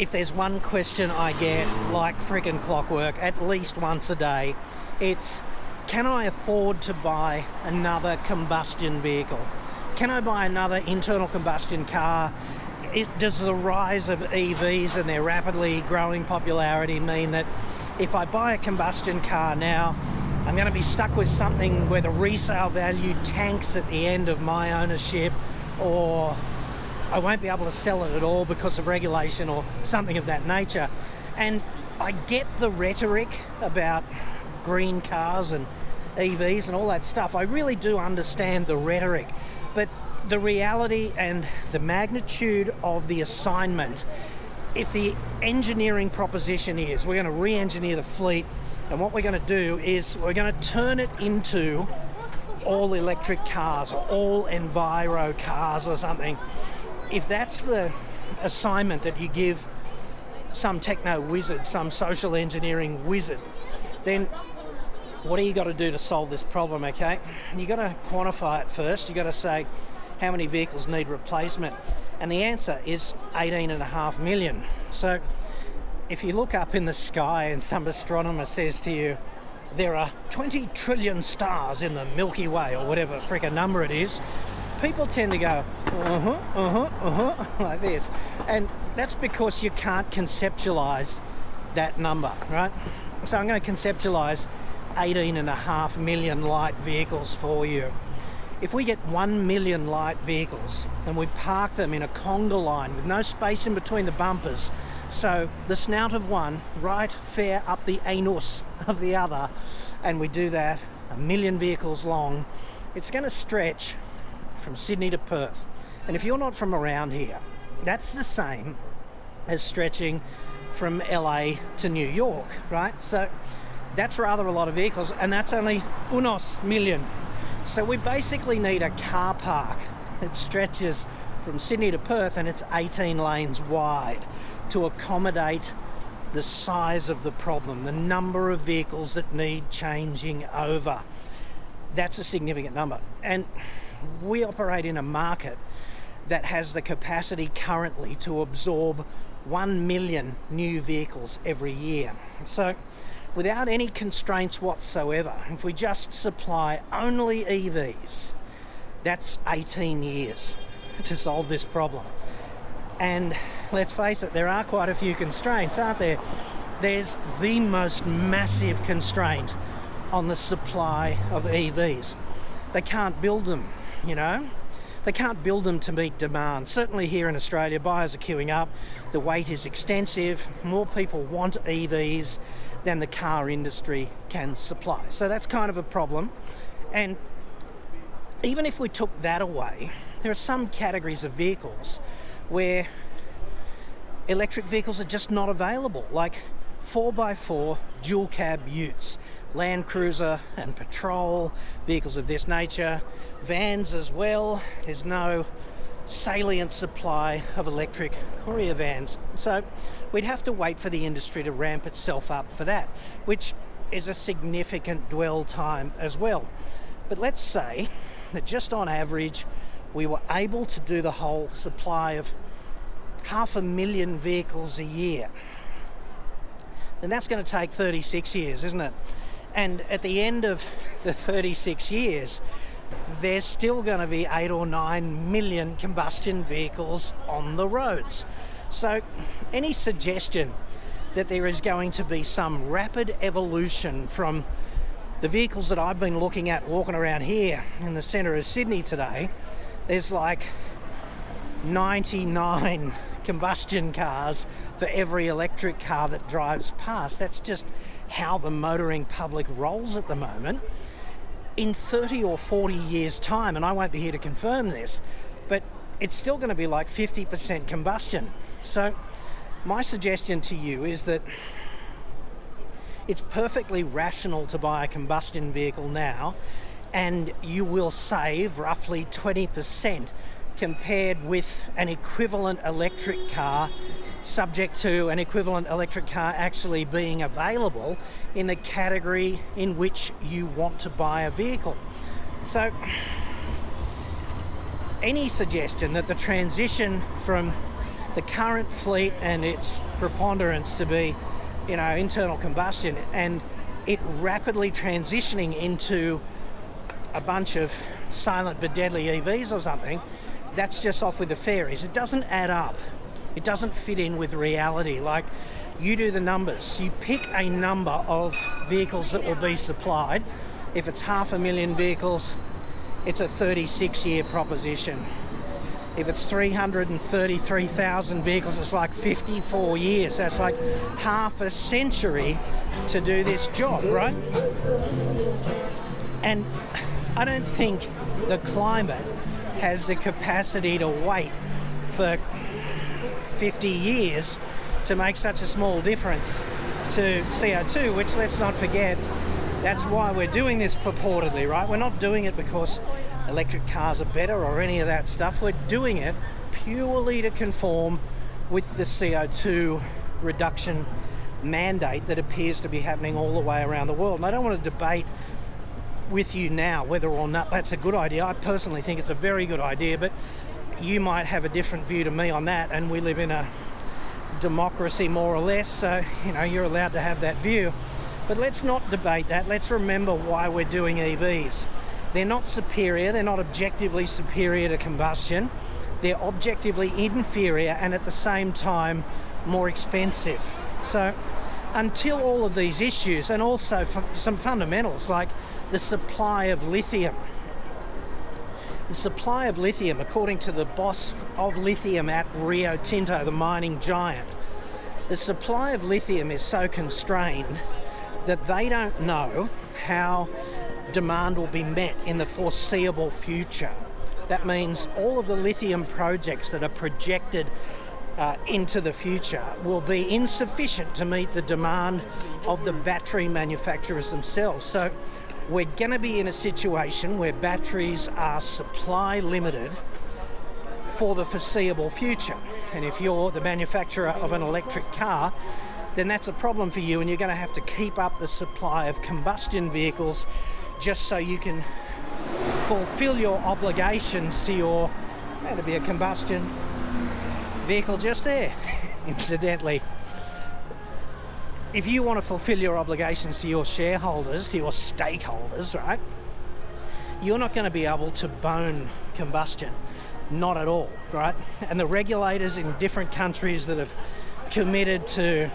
if there's one question I get like freaking clockwork at least once a day, it's can I afford to buy another combustion vehicle? Can I buy another internal combustion car? It, does the rise of EVs and their rapidly growing popularity mean that if I buy a combustion car now, I'm going to be stuck with something where the resale value tanks at the end of my ownership, or I won't be able to sell it at all because of regulation or something of that nature. And I get the rhetoric about green cars and EVs and all that stuff. I really do understand the rhetoric, but the reality and the magnitude of the assignment, if the engineering proposition is we're going to re engineer the fleet, and what we're going to do is we're going to turn it into all electric cars or all enviro cars or something. If that's the assignment that you give some techno wizard, some social engineering wizard, then what do you got to do to solve this problem, okay? You got to quantify it first. You got to say how many vehicles need replacement. And the answer is 18 and a half million. So if you look up in the sky and some astronomer says to you, there are 20 trillion stars in the Milky Way, or whatever freaking number it is, people tend to go, uh huh, uh huh, uh huh, like this. And that's because you can't conceptualize that number, right? So I'm going to conceptualize 18 and a half million light vehicles for you. If we get 1 million light vehicles and we park them in a conga line with no space in between the bumpers, so the snout of one right fair up the anus of the other, and we do that a million vehicles long, it's going to stretch from Sydney to Perth. And if you're not from around here, that's the same as stretching from LA to New York, right? So that's rather a lot of vehicles, and that's only unos million. So we basically need a car park that stretches from Sydney to Perth and it's 18 lanes wide to accommodate the size of the problem, the number of vehicles that need changing over. That's a significant number. And we operate in a market that has the capacity currently to absorb 1 million new vehicles every year. So without any constraints whatsoever, if we just supply only EVs, that's 18 years to solve this problem. And let's face it, there are quite a few constraints, aren't there? There's the most massive constraint on the supply of EVs. They can't build them, you know? They can't build them to meet demand. Certainly here in Australia, buyers are queuing up, the wait is extensive, more people want EVs than the car industry can supply. So that's kind of a problem. And even if we took that away, there are some categories of vehicles where electric vehicles are just not available, like 4x4 dual cab utes, Land Cruiser and Patrol, vehicles of this nature, vans as well. There's no salient supply of electric courier vans. So we'd have to wait for the industry to ramp itself up for that, which is a significant dwell time as well. But let's say that just on average, we were able to do the whole supply of half a million vehicles a year. Then that's going to take 36 years, isn't it? And at the end of the 36 years, there's still going to be eight or nine million combustion vehicles on the roads. So, any suggestion that there is going to be some rapid evolution from the vehicles that I've been looking at walking around here in the centre of Sydney today, there's like 99 combustion cars for every electric car that drives past. That's just how the motoring public rolls at the moment in 30 or 40 years' time, and I won't be here to confirm this, but it's still going to be like 50% combustion. So, my suggestion to you is that it's perfectly rational to buy a combustion vehicle now, and you will save roughly 20% compared with an equivalent electric car subject to an equivalent electric car actually being available in the category in which you want to buy a vehicle. So, any suggestion that the transition from the current fleet and its preponderance to be, you know, internal combustion and it rapidly transitioning into a bunch of silent but deadly EVs or something, that's just off with the fairies. It doesn't add up. It doesn't fit in with reality. Like you do the numbers. You pick a number of vehicles that will be supplied. If it's half a million vehicles, it's a 36 year proposition. If it's 333,000 vehicles, it's like 54 years. That's like half a century to do this job, right? And I don't think the climate has the capacity to wait for 50 years to make such a small difference to CO2, which let's not forget, that's why we're doing this purportedly, right? We're not doing it because electric cars are better or any of that stuff. We're doing it purely to conform with the CO2 reduction mandate that appears to be happening all the way around the world. And I don't want to debate with you now whether or not that's a good idea. I personally think it's a very good idea, but you might have a different view to me on that, and we live in a democracy more or less, so you know you're allowed to have that view. But let's not debate that. Let's remember why we're doing EVs. They're not superior, they're not objectively superior to combustion. They're objectively inferior and at the same time more expensive. So until all of these issues and also some fundamentals like the supply of lithium. The supply of lithium, according to the boss of lithium at Rio Tinto, the mining giant, the supply of lithium is so constrained that they don't know how demand will be met in the foreseeable future. That means all of the lithium projects that are projected uh, into the future will be insufficient to meet the demand of the battery manufacturers themselves. So we're going to be in a situation where batteries are supply limited for the foreseeable future. And if you're the manufacturer of an electric car, then that's a problem for you, and you're going to have to keep up the supply of combustion vehicles just so you can fulfill your obligations to your. That'd be a combustion vehicle just there, incidentally. If you want to fulfill your obligations to your shareholders, to your stakeholders, right, you're not going to be able to bone combustion. Not at all, right? And the regulators in different countries that have committed to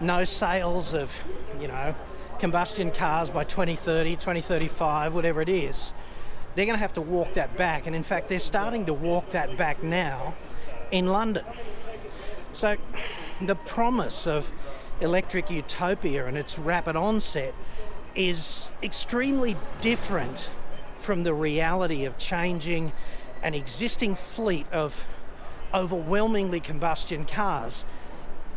no sales of, you know, combustion cars by 2030, 2035, whatever it is, they're going to have to walk that back. And in fact, they're starting to walk that back now in London. So the promise of electric utopia and its rapid onset is extremely different from the reality of changing an existing fleet of overwhelmingly combustion cars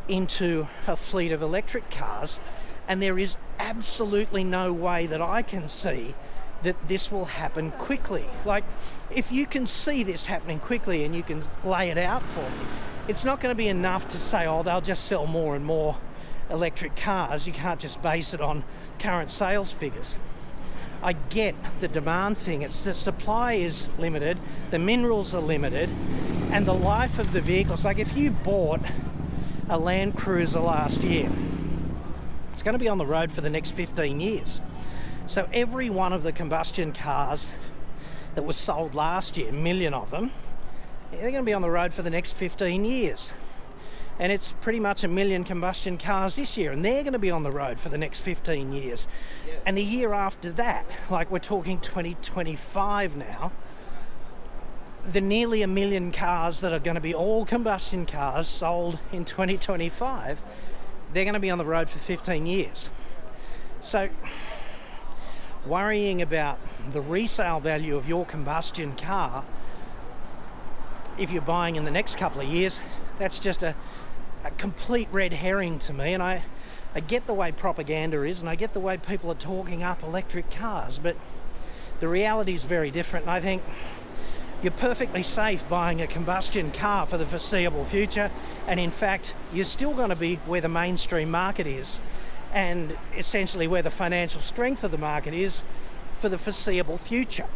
into a fleet of electric cars. And there is absolutely no way that I can see that this will happen quickly. Like, if you can see this happening quickly and you can lay it out for me, it's not going to be enough to say, oh, they'll just sell more and more electric cars. You can't just base it on current sales figures. I get the demand thing. It's the supply is limited, the minerals are limited, and the life of the vehicles. Like if you bought a Land Cruiser last year, it's going to be on the road for the next 15 years. So every one of the combustion cars that was sold last year, a million of them, they're going to be on the road for the next 15 years. And it's pretty much a million combustion cars this year, and they're going to be on the road for the next 15 years. And the year after that, like we're talking 2025 now, the nearly a million cars that are going to be all combustion cars sold in 2025, they're going to be on the road for 15 years. So worrying about the resale value of your combustion car if you're buying in the next couple of years, that's just a, a complete red herring to me. And I, I get the way propaganda is, and I get the way people are talking up electric cars, but the reality is very different. And I think you're perfectly safe buying a combustion car for the foreseeable future, and in fact, you're still going to be where the mainstream market is and essentially where the financial strength of the market is for the foreseeable future.